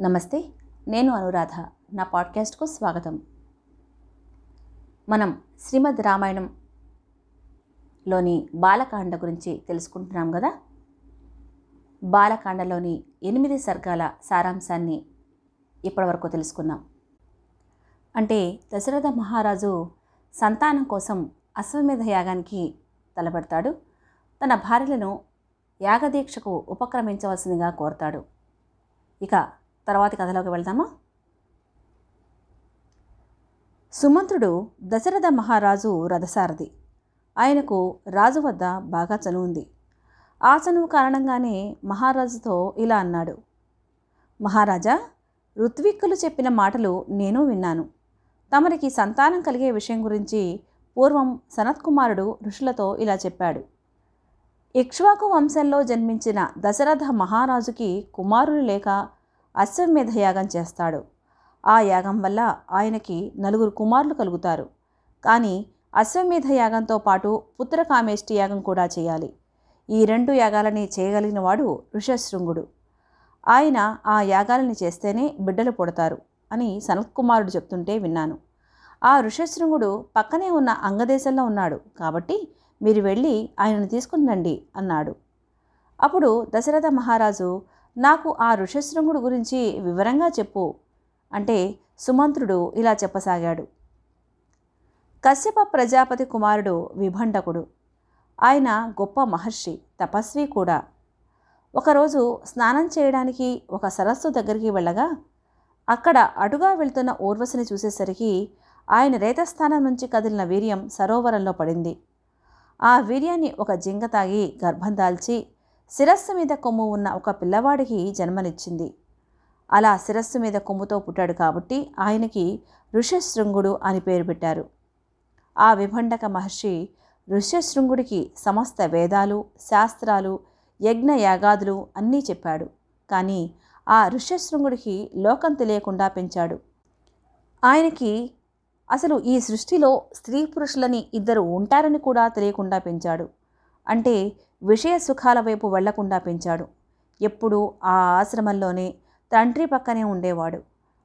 నమస్తే నేను అనురాధ. నా పాడ్కాస్ట్కు స్వాగతం. మనం శ్రీమద్ రామాయణంలోని బాలకాండ గురించి తెలుసుకుంటున్నాం కదా? బాలకాండలోని ఎనిమిది సర్గాల సారాంశాన్ని ఇప్పటివరకు తెలుసుకున్నాం. అంటే దశరథ మహారాజు సంతానం కోసం అశ్వమేధ యాగానికి తలబడతాడు తన భార్యలను యాగదీక్షకు ఉపక్రమించవలసిందిగా కోరతాడు. ఇక తర్వాతి కథలోకి వెళ్దామా? సుమంత్రుడు దశరథ మహారాజు రథసారథి. ఆయనకు రాజు వద్ద బాగా చనువుంది ఆ చనువు కారణంగానే మహారాజుతో ఇలా అన్నాడు. మహారాజా ఋత్విక్కులు చెప్పిన మాటలు నేను విన్నాను. తమరికి సంతానం కలిగే విషయం గురించి పూర్వం సనత్కుమారుడు ఋషులతో ఇలా చెప్పాడు. ఇక్ష్వాకు వంశంలో జన్మించిన దశరథ మహారాజుకి కుమారులు లేక అశ్వమేధ యాగం చేస్తాడు. ఆ యాగం వల్ల ఆయనకి నలుగురు కుమారులు కలుగుతారు. కానీ అశ్వమేధ యాగంతో పాటు పుత్రకామేష్టి యాగం కూడా చేయాలి. ఈ రెండు యాగాలని చేయగలిగిన వాడు ఋషశృంగుడు. ఆయన ఆ యాగాలని చేస్తేనే బిడ్డలు పుడతారు అని సనత్కుమారుడు చెప్తుంటే విన్నాను. ఆ ఋషశృంగుడు పక్కనే ఉన్న అంగదేశంలో ఉన్నాడు. కాబట్టి మీరు వెళ్ళి ఆయనను తీసుకుని రండి అన్నాడు. అప్పుడు దశరథ మహారాజు నాకు ఆ ఋషశృంగుడు గురించి వివరంగా చెప్పు. అంటే సుమంత్రుడు ఇలా చెప్పసాగాడు. కశ్యప ప్రజాపతి కుమారుడు విభండకుడు. ఆయన గొప్ప మహర్షి తపస్వి కూడా. ఒకరోజు స్నానం చేయడానికి ఒక సరస్సు దగ్గరికి వెళ్ళగా అక్కడ అటుగా వెళ్తున్న ఊర్వశిని చూసేసరికి ఆయన రేతస్థానం నుంచి కదిలిన వీర్యం సరోవరంలో పడింది. ఆ వీర్యాన్ని ఒక జింగ తాగి గర్భం దాల్చి శిరస్సు మీద కొమ్ము ఉన్న ఒక పిల్లవాడికి జన్మనిచ్చింది. అలా శిరస్సు మీద కొమ్ముతో పుట్టాడు కాబట్టి ఆయనకి ఋషశృంగుడు అని పేరు పెట్టారు. ఆ విభండక మహర్షి ఋష్యశృంగుడికి సమస్త వేదాలు శాస్త్రాలు యజ్ఞ యాగాదులు అన్నీ చెప్పాడు. కానీ ఆ ఋష్యశృంగుడికి లోకం తెలియకుండా పెంచాడు. ఆయనకి అసలు ఈ సృష్టిలో స్త్రీ పురుషులని ఇద్దరు ఉంటారని కూడా తెలియకుండా పెంచాడు. అంటే విషయ సుఖాల వైపు వెళ్ళకుండా పెంచాడు. ఎప్పుడూ ఆ ఆశ్రమంలోనే తండ్రి పక్కనే ఉండేవాడు.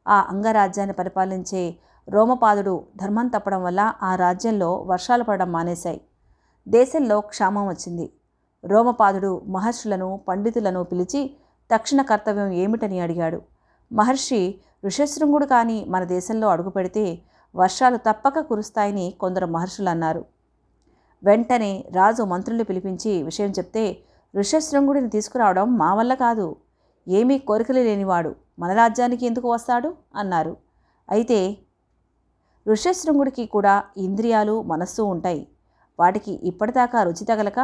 ఆ అంగరాజ్యాన్ని పరిపాలించే రోమపాదుడు ధర్మం తప్పడం వల్ల ఆ రాజ్యంలో వర్షాలు పడడం మానేశాయి. దేశంలో క్షామం వచ్చింది. రోమపాదుడు మహర్షులను పండితులను పిలిచి తక్షణ కర్తవ్యం ఏమిటని అడిగాడు. మహర్షి ఋషశృంగుడు కానీ మన దేశంలో అడుగుపెడితే వర్షాలు తప్పక కురుస్తాయని కొందరు మహర్షులు అన్నారు. వెంటనే రాజు మంత్రుల్ని పిలిపించి విషయం చెప్తే ఋషశృంగుడిని తీసుకురావడం మా వల్ల కాదు. ఏమీ కోరికలు లేనివాడు మన రాజ్యానికి ఎందుకు వస్తాడు? అన్నారు. అయితే ఋషశృంగుడికి కూడా ఇంద్రియాలు మనస్సు ఉంటాయి. వాటికి ఇప్పటిదాకా రుచి తగలక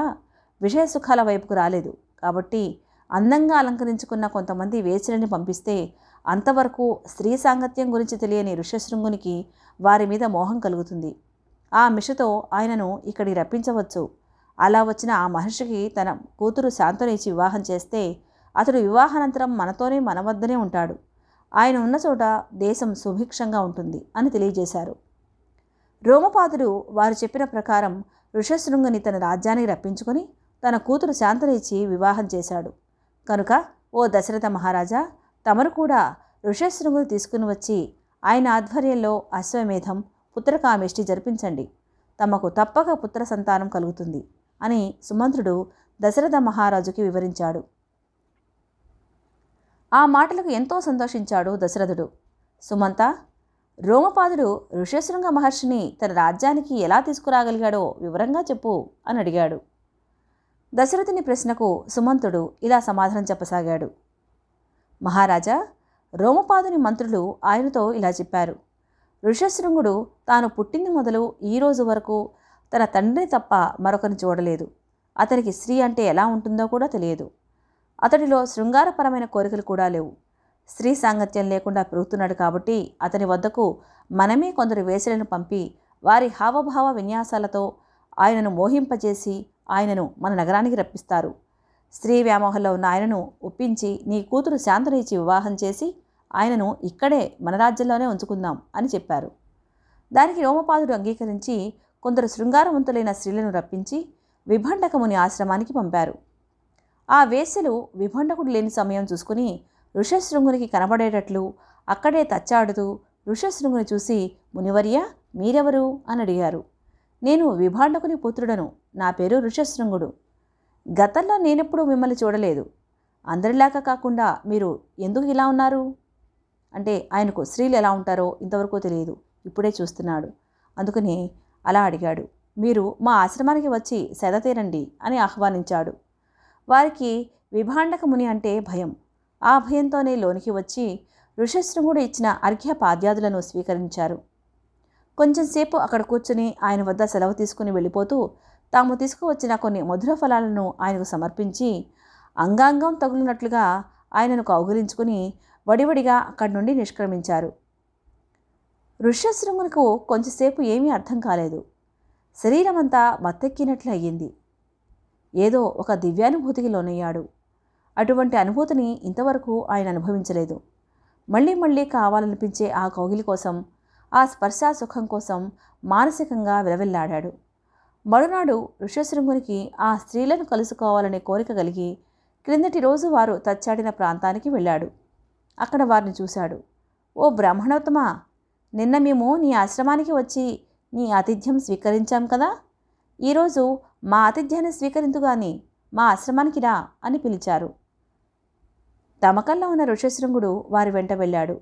విషయ సుఖాల వైపుకు రాలేదు. కాబట్టి అందంగా అలంకరించుకున్న కొంతమంది వేచులని పంపిస్తే అంతవరకు స్త్రీ సాంగత్యం గురించి తెలియని ఋషశృంగునికి వారి మీద మోహం కలుగుతుంది. ఆ మిషతో ఆయనను ఇక్కడికి రప్పించవచ్చు. అలా వచ్చిన ఆ మహర్షికి తన కూతురు శాంతనిచ్చి వివాహం చేస్తే అతడు వివాహానంతరం మనతోనే మన వద్దనే ఉంటాడు. ఆయన ఉన్న చోట దేశం సుభిక్షంగా ఉంటుంది అని తెలియజేశారు. రోమపాదుడు వారు చెప్పిన ప్రకారం ఋషశృంగుని తన రాజ్యానికి రప్పించుకొని తన కూతురు శాంతనిచ్చి వివాహం చేశాడు. కనుక ఓ దశరథ మహారాజా తమరు కూడా ఋషశృంగుని తీసుకుని వచ్చి ఆయన ఆధ్వర్యంలో అశ్వమేధం పుత్రకామేష్టి జరిపించండి. తమకు తప్పక పుత్ర సంతానం కలుగుతుంది అని సుమంత్రుడు దశరథ మహారాజుకి వివరించాడు. ఆ మాటలకు ఎంతో సంతోషించాడు దశరథుడు. సుమంత రోమపాదుడు ఋషశృంగ మహర్షిని తన రాజ్యానికి ఎలా తీసుకురాగలిగాడో వివరంగా చెప్పు అని అడిగాడు. దశరథుని ప్రశ్నకు సుమంతుడు ఇలా సమాధానం చెప్పసాగాడు. మహారాజా రోమపాదుని మంత్రులు ఆయనతో ఇలా చెప్పారు. ఋషశృంగుడు తాను పుట్టింది మొదలు ఈ రోజు వరకు తన తండ్రిని తప్ప మరొకరిని చూడలేదు. అతనికి స్త్రీ అంటే ఎలా ఉంటుందో కూడా తెలియదు. అతడిలో శృంగారపరమైన కోరికలు కూడా లేవు. స్త్రీ సాంగత్యం లేకుండా పెరుగుతున్నాడు కాబట్టి అతని వద్దకు మనమే కొందరు వేసలను పంపి వారి హావభావ విన్యాసాలతో ఆయనను మోహింపజేసి ఆయనను మన నగరానికి రప్పిస్తారు. స్త్రీ వ్యామోహంలో ఉన్న ఆయనను ఒప్పించి నీ కూతురు శాంతనిచ్చి వివాహం చేసి ఆయనను ఇక్కడే మన రాజ్యంలోనే ఉంచుకుందాం అని చెప్పారు. దానికి రోమపాదుడు అంగీకరించి కొందరు శృంగారవంతులైన స్త్రీలను రప్పించి విభండకముని ఆశ్రమానికి పంపారు. ఆ వేశ్యలు విభండకుడు లేని సమయం చూసుకుని ఋషశృంగునికి కనబడేటట్లు అక్కడే తచ్చాడుతూ ఋషశృంగుని చూసి మునివర్య మీరెవరు అని అడిగారు. నేను విభాండకుని పుత్రుడను. నా పేరు ఋషశృంగుడు. గతంలో నేనెప్పుడూ మిమ్మల్ని చూడలేదు. అందరిలాగా కాకుండా మీరు ఎందుకు ఇలా ఉన్నారు? అంటే ఆయనకు స్త్రీలు ఎలా ఉంటారో ఇంతవరకు తెలియదు. ఇప్పుడే చూస్తున్నాడు. అందుకని అలా అడిగాడు. మీరు మా ఆశ్రమానికి వచ్చి సెదతీరండి అని ఆహ్వానించాడు. వారికి విభాండక ముని అంటే భయం. ఆ భయంతోనే లోనికి వచ్చి ఋషశృంగుడు ఇచ్చిన అర్ఘ్య పాద్యాదులను స్వీకరించారు. కొంచెంసేపు అక్కడ కూర్చుని ఆయన వద్ద సెలవు తీసుకుని వెళ్ళిపోతూ తాము తీసుకువచ్చిన కొన్ని మధుర ఫలాలను ఆయనకు సమర్పించి అంగాంగం తగులినట్లుగా ఆయనను కౌగిలించుకుని వడివడిగా అక్కడి నుండి నిష్క్రమించారు. ఋష్యశృంగునకు కొంచెంసేపు ఏమీ అర్థం కాలేదు. శరీరమంతా మత్తెక్కినట్లు అయ్యింది. ఏదో ఒక దివ్యానుభూతికి లోనయ్యాడు. అటువంటి అనుభూతిని ఇంతవరకు ఆయన అనుభవించలేదు. మళ్ళీ మళ్ళీ కావాలనిపించే ఆ కౌగిలి కోసం ఆ స్పర్శ సుఖం కోసం మానసికంగా విలవిల్లాడాడు. మరునాడు ఋషశృంగునికి ఆ స్త్రీలను కలుసుకోవాలనే కోరిక కలిగి క్రిందటి రోజు వారు తచ్చాడిన ప్రాంతానికి వెళ్ళాడు. అక్కడ వారిని చూశాడు. ఓ బ్రాహ్మణోత్తమా నిన్న మేము నీ ఆశ్రమానికి వచ్చి నీ ఆతిథ్యం స్వీకరించాం కదా? ఈరోజు మా ఆతిథ్యాన్ని స్వీకరించుగాని మా ఆశ్రమానికి రా అని పిలిచారు. తమకల్లో ఉన్న ఋషశృంగుడు వారి వెంట వెళ్ళాడు.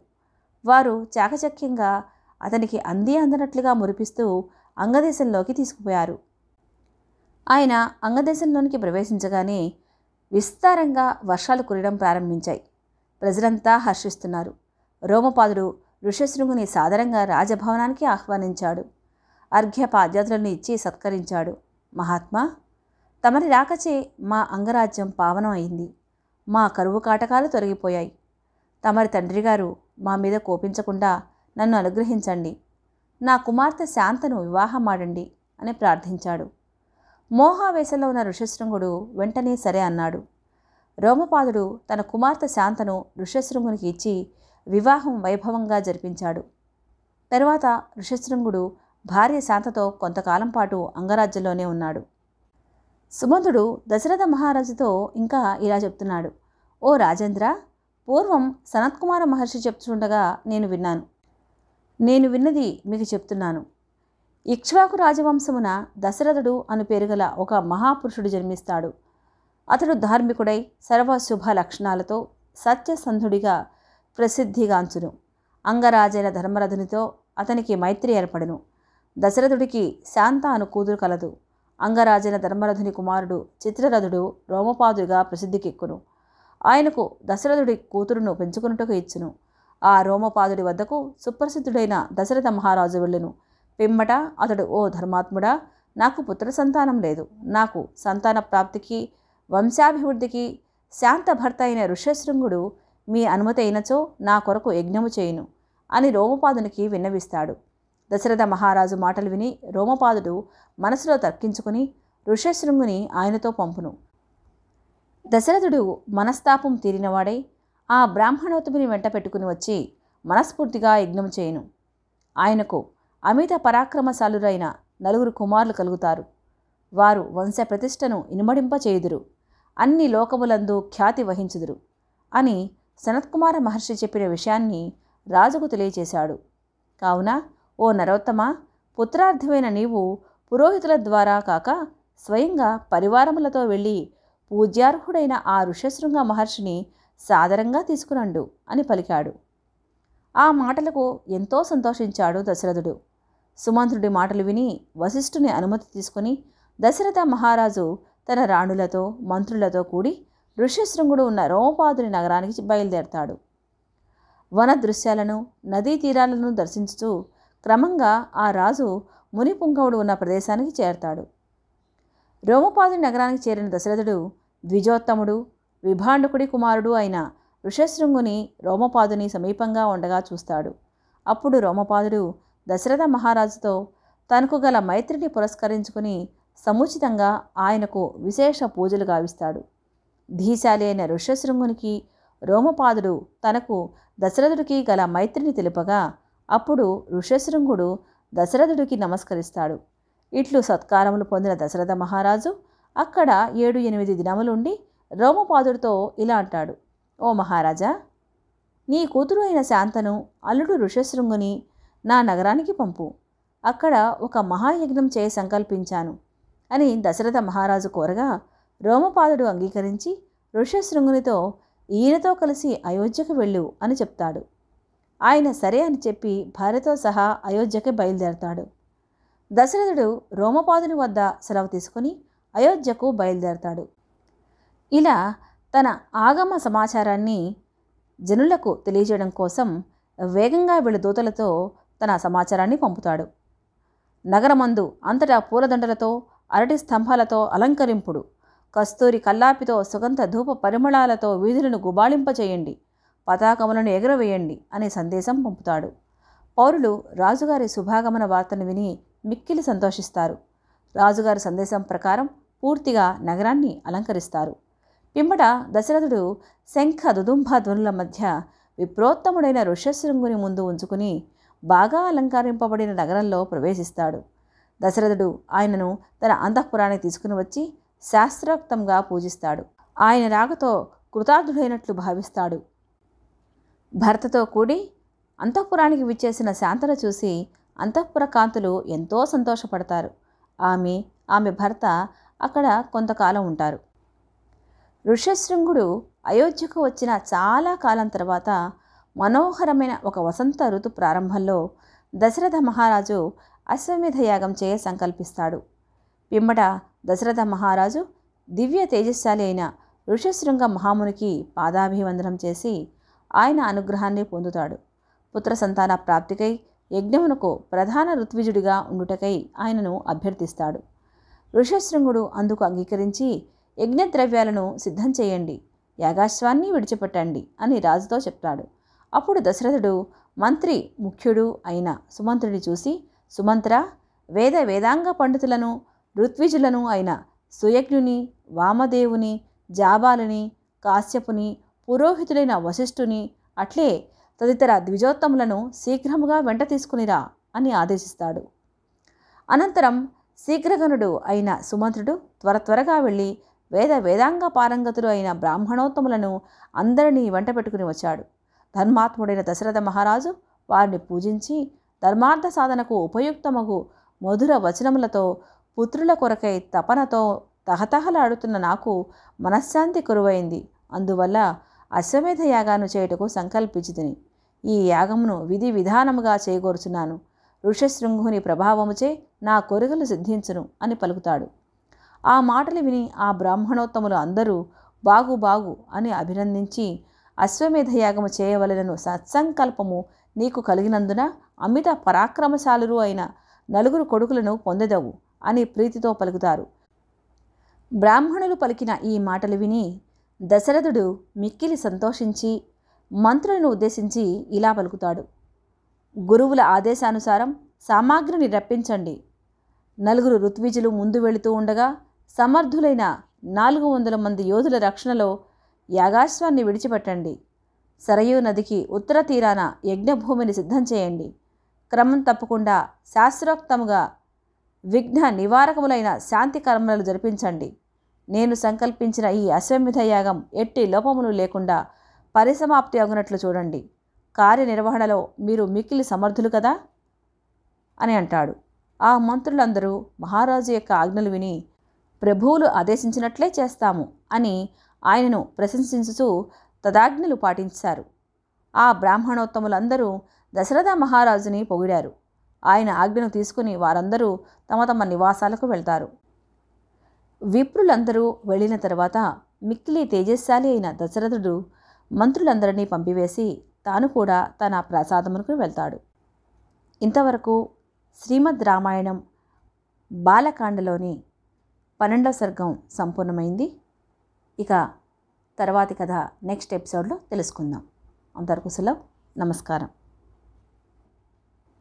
వారు చాకచక్యంగా అతనికి అంది అందనట్లుగా మురిపిస్తూ అంగదేశంలోకి తీసుకుపోయారు. ఆయన అంగదేశంలోనికి ప్రవేశించగానే విస్తారంగా వర్షాలు కురడం ప్రారంభించాయి. ప్రజలంతా హర్షిస్తున్నారు. రోమపాదుడు ఋషశృంగుని సాదరంగా రాజభవనానికి ఆహ్వానించాడు. అర్ఘ్య పాద్యాతులను ఇచ్చి సత్కరించాడు. మహాత్మా తమరి రాకచే మా అంగరాజ్యం పావనం అయింది. మా కరువు కాటకాలు తొలగిపోయాయి. తమరి తండ్రి గారు మా మీద కోపించకుండా నన్ను అనుగ్రహించండి. నా కుమార్తె శాంతను వివాహమాడండి అని ప్రార్థించాడు. మోహావేశంలో ఉన్న ఋషశృంగుడు వెంటనే సరే అన్నాడు. రోమపాదుడు తన కుమార్తె శాంతను ఋషశృంగునికి ఇచ్చి వివాహం వైభవంగా జరిపించాడు. తరువాత ఋషశృంగుడు భార్య శాంతతో కొంతకాలం పాటు అంగరాజ్యంలోనే ఉన్నాడు. సుమంతుడు దశరథ మహారాజుతో ఇంకా ఇలా చెప్తున్నాడు. ఓ రాజేంద్ర పూర్వం సనత్కుమార మహర్షి చెప్తుండగా నేను విన్నాను. నేను విన్నది మీకు చెప్తున్నాను. ఇక్ష్వాకు రాజవంశమున దశరథుడు అను పేరుగల ఒక మహాపురుషుడు జన్మిస్తాడు. అతడు ధార్మికుడై సర్వశుభ లక్షణాలతో సత్యసంధుడిగా ప్రసిద్ధిగాంచును. అంగరాజైన ధర్మరథునితో అతనికి మైత్రి ఏర్పడును. దశరథుడికి శాంత అను కూతురు కలదు. అంగరాజైన ధర్మరథుని కుమారుడు చిత్రరథుడు రోమపాదుడిగా ప్రసిద్ధికెక్కును. ఆయనకు దశరథుడి కూతురును పెంచుకున్నట్టుకు ఇచ్చును. ఆ రోమపాదుడి వద్దకు సుప్రసిద్ధుడైన దశరథ మహారాజు వెళ్ళును. పిమ్మట అతడు ఓ ధర్మాత్ముడా నాకు పుత్ర సంతానం లేదు. నాకు సంతాన ప్రాప్తికి వంశాభివృద్ధికి శాంత భర్త అయిన ఋషశృంగుడు మీ అనుమతి అయినచో నా కొరకు యజ్ఞము చేయును అని రోమపాదునికి విన్నవిస్తాడు. దశరథ మహారాజు మాటలు విని రోమపాదుడు మనసులో తర్కించుకుని ఋషశృంగుని ఆయనతో పంపును. దశరథుడు మనస్తాపం తీరినవాడై ఆ బ్రాహ్మణోత్తముని వెంట పెట్టుకుని వచ్చి మనస్ఫూర్తిగా యజ్ఞం చేయును. ఆయనకు అమిత పరాక్రమశాలురైన నలుగురు కుమారులు కలుగుతారు. వారు వంశ ప్రతిష్టను ఇనుమడింపచేయుదురు. అన్ని లోకములందు ఖ్యాతి వహించుదురు అని సనత్కుమార మహర్షి చెప్పిన విషయాన్ని రాజుకు తెలియచేశాడు. కావున ఓ నరోత్తమ పుత్రార్థమైన నీవు పురోహితుల ద్వారా కాక స్వయంగా పరివారములతో వెళ్ళి పూజ్యార్హుడైన ఆ ఋషశృంగ మహర్షిని సాదరంగా తీసుకురండు అని పలికాడు. ఆ మాటలకు ఎంతో సంతోషించాడు దశరథుడు. సుమంత్రుడి మాటలు విని వశిష్ఠుని అనుమతి తీసుకుని దశరథ మహారాజు తన రాణులతో మంత్రులతో కూడి ఋష్యశృంగుడు ఉన్న రోమపాదుని నగరానికి బయలుదేరతాడు. వన దృశ్యాలను నదీ తీరాలను దర్శించుతూ క్రమంగా ఆ రాజు మునిపుంగవుడు ఉన్న ప్రదేశానికి చేరతాడు. రోమపాదుని నగరానికి చేరిన దశరథుడు ద్విజోత్తముడు విభాండకుడి కుమారుడు అయిన ఋషశృంగుని రోమపాదుని సమీపంగా ఉండగా చూస్తాడు. అప్పుడు రోమపాదుడు దశరథ మహారాజుతో తనకు గల మైత్రిని పురస్కరించుకుని సముచితంగా ఆయనకు విశేష పూజలు గావిస్తాడు. ధీశాలి అయిన ఋషశృంగునికి రోమపాదుడు తనకు దశరథుడికి గల మైత్రిని తెలుపగా అప్పుడు ఋషశృంగుడు దశరథుడికి నమస్కరిస్తాడు. ఇట్లు సత్కారములు పొందిన దశరథ మహారాజు అక్కడ ఏడు ఎనిమిది దినములుండి రోమపాదుడితో ఇలా అంటాడు. ఓ మహారాజా నీ కూతురు అయిన శాంతను అల్లుడు ఋషశృంగుని నా నగరానికి పంపు. అక్కడ ఒక మహాయజ్ఞం చేయ సంకల్పించాను. అని దశరథ మహారాజు కోరగా రోమపాదుడు అంగీకరించి ఋషశృంగునితో ఈయనతో కలిసి అయోధ్యకు వెళ్ళు అని చెప్తాడు. ఆయన సరే అని చెప్పి భార్యతో సహా అయోధ్యకి బయలుదేరతాడు. దశరథుడు రోమపాదుని వద్ద సెలవు తీసుకుని అయోధ్యకు బయలుదేరతాడు. ఇలా తన ఆగమ సమాచారాన్ని జనులకు తెలియజేయడం కోసం వేగంగా వీళ్ళ దూతలతో తన సమాచారాన్ని పంపుతాడు. నగరమందు అంతటా పూలదండలతో అరటి స్తంభాలతో అలంకరింపుడు. కస్తూరి కల్లాపితో సుగంధ ధూప పరిమళాలతో వీధులను గుబాళింపచేయండి. పతాకములను ఎగురవేయండి అనే సందేశం పంపుతాడు. పౌరులు రాజుగారి శుభాగమన వార్తను విని మిక్కిలి సంతోషిస్తారు. రాజుగారి సందేశం ప్రకారం పూర్తిగా నగరాన్ని అలంకరిస్తారు. పిమ్మట దశరథుడు శంఖ దుదుంభ ధ్వనుల మధ్య విప్రోత్తముడైన ఋషశృంగుని ముందు ఉంచుకుని బాగా అలంకరింపబడిన నగరంలో ప్రవేశిస్తాడు. దశరథుడు ఆయనను తన అంతఃపురానికి తీసుకుని వచ్చి శాస్త్రోక్తంగా పూజిస్తాడు. ఆయన రాకతో కృతార్థుడైనట్లు భావిస్తాడు. భర్తతో కూడి అంతఃపురానికి విచ్చేసిన శాంతను చూసి అంతఃపుర కాంతులు ఎంతో సంతోషపడతారు. ఆమె ఆమె భర్త అక్కడ కొంతకాలం ఉంటారు. ఋషశృంగుడు అయోధ్యకు వచ్చిన చాలా కాలం తర్వాత మనోహరమైన ఒక వసంత ఋతు ప్రారంభంలో దశరథ మహారాజు అశ్వమేధ యాగం చేయ సంకల్పిస్తాడు. పిమ్మట దశరథ మహారాజు దివ్య తేజస్శాలి అయిన ఋషశృంగ మహామునికి పాదాభివందనం చేసి ఆయన అనుగ్రహాన్ని పొందుతాడు. పుత్ర సంతాన ప్రాప్తికై యజ్ఞమునకు ప్రధాన ఋత్విజుడిగా ఉండుటకై ఆయనను అభ్యర్థిస్తాడు. ఋషశృంగుడు అందుకు అంగీకరించి యజ్ఞద్రవ్యాలను సిద్ధం చేయండి యాగాశ్వాన్ని విడిచిపెట్టండి అని రాజుతో చెప్తాడు. అప్పుడు దశరథుడు మంత్రి ముఖ్యుడు అయిన సుమంత్రుని చూసి సుమంత్ర వేద వేదాంగ పండితులను ఋత్విజులను అయిన సుయజ్ఞుని వామదేవుని జాబాలని కాశ్యపుని పురోహితుడైన వశిష్ఠుని అట్లే తదితర ద్విజోత్తములను శీఘ్రముగా వెంట తీసుకునిరా అని ఆదేశిస్తాడు. అనంతరం శీఘ్రగనుడు అయిన సుమంత్రుడు త్వర త్వరగా వెళ్ళి వేద వేదాంగ పారంగతులు అయిన బ్రాహ్మణోత్తములను అందరినీ వెంట పెట్టుకుని వచ్చాడు. ధర్మాత్ముడైన దశరథ మహారాజు వారిని పూజించి ధర్మార్థ సాధనకు ఉపయుక్తమగు మధుర వచనములతో పుత్రుల కొరకై తపనతో తహతహలాడుతున్న నాకు మనశ్శాంతి కురువైంది. అందువల్ల అశ్వమేధ యాగాను చేయుటకు సంకల్పించితిని ఈ యాగమును విధి విధానముగా చేయగోరుచున్నాను ఋషశృంగుని ప్రభావముచే నా కోరికలు సిద్ధించును అని పలుకుతాడు. ఆ మాటలు విని ఆ బ్రాహ్మణోత్తములు అందరూ బాగు బాగు అని అభినందించి అశ్వమేధ యాగము చేయవలెనను సత్సంకల్పము నీకు కలిగినందున అమిత పరాక్రమశాలురు అయిన నలుగురు కొడుకులను పొందెదవు అని ప్రీతితో పలుకుతారు. బ్రాహ్మణులు పలికిన ఈ మాటలు విని దశరథుడు మిక్కిలి సంతోషించి మంత్రులను ఉద్దేశించి ఇలా పలుకుతాడు. గురువుల ఆదేశానుసారం సామాగ్రిని రప్పించండి. నలుగురు ఋత్విజులు ముందు వెళుతూ ఉండగా సమర్థులైన నాలుగు వందల మంది యోధుల రక్షణలో యాగాశ్వాన్ని విడిచిపెట్టండి. సరయూ నదికి ఉత్తర తీరాన యజ్ఞభూమిని సిద్ధం చేయండి. క్రమం తప్పకుండా శాస్త్రోక్తముగా విఘ్న నివారకములైన శాంతి కర్మలు జరిపించండి. నేను సంకల్పించిన ఈ అశ్వమిధ యాగం ఎట్టి లోపములు లేకుండా పరిసమాప్తి అగునట్లు చూడండి. కార్యనిర్వహణలో మీరు మిక్కిలి సమర్థులు కదా? అని అంటాడు. ఆ మంత్రులందరూ మహారాజు యొక్క ఆజ్ఞలు విని ప్రభువులు ఆదేశించినట్లే చేస్తాము అని ఆయనను ప్రశంసించుతూ తదాజ్ఞలు పాటించారు. ఆ బ్రాహ్మణోత్తములందరూ దశరథ మహారాజుని పొగిడారు. ఆయన ఆజ్ఞను తీసుకుని వారందరూ తమ తమ నివాసాలకు వెళ్తారు. విప్రులందరూ వెళ్ళిన తర్వాత మిక్కిలి తేజస్శాలి అయిన దశరథుడు మంత్రులందరినీ పంపివేసి తాను కూడా తన ప్రసాదమునకు వెళ్తాడు. ఇంతవరకు శ్రీమద్ రామాయణం బాలకాండలోని పన్నెండవ సర్గం సంపూర్ణమైంది. ఇక తర్వాతి కథ నెక్స్ట్ ఎపిసోడ్లో తెలుసుకుందాం. అంతవరకు సెలవు. నమస్కారం.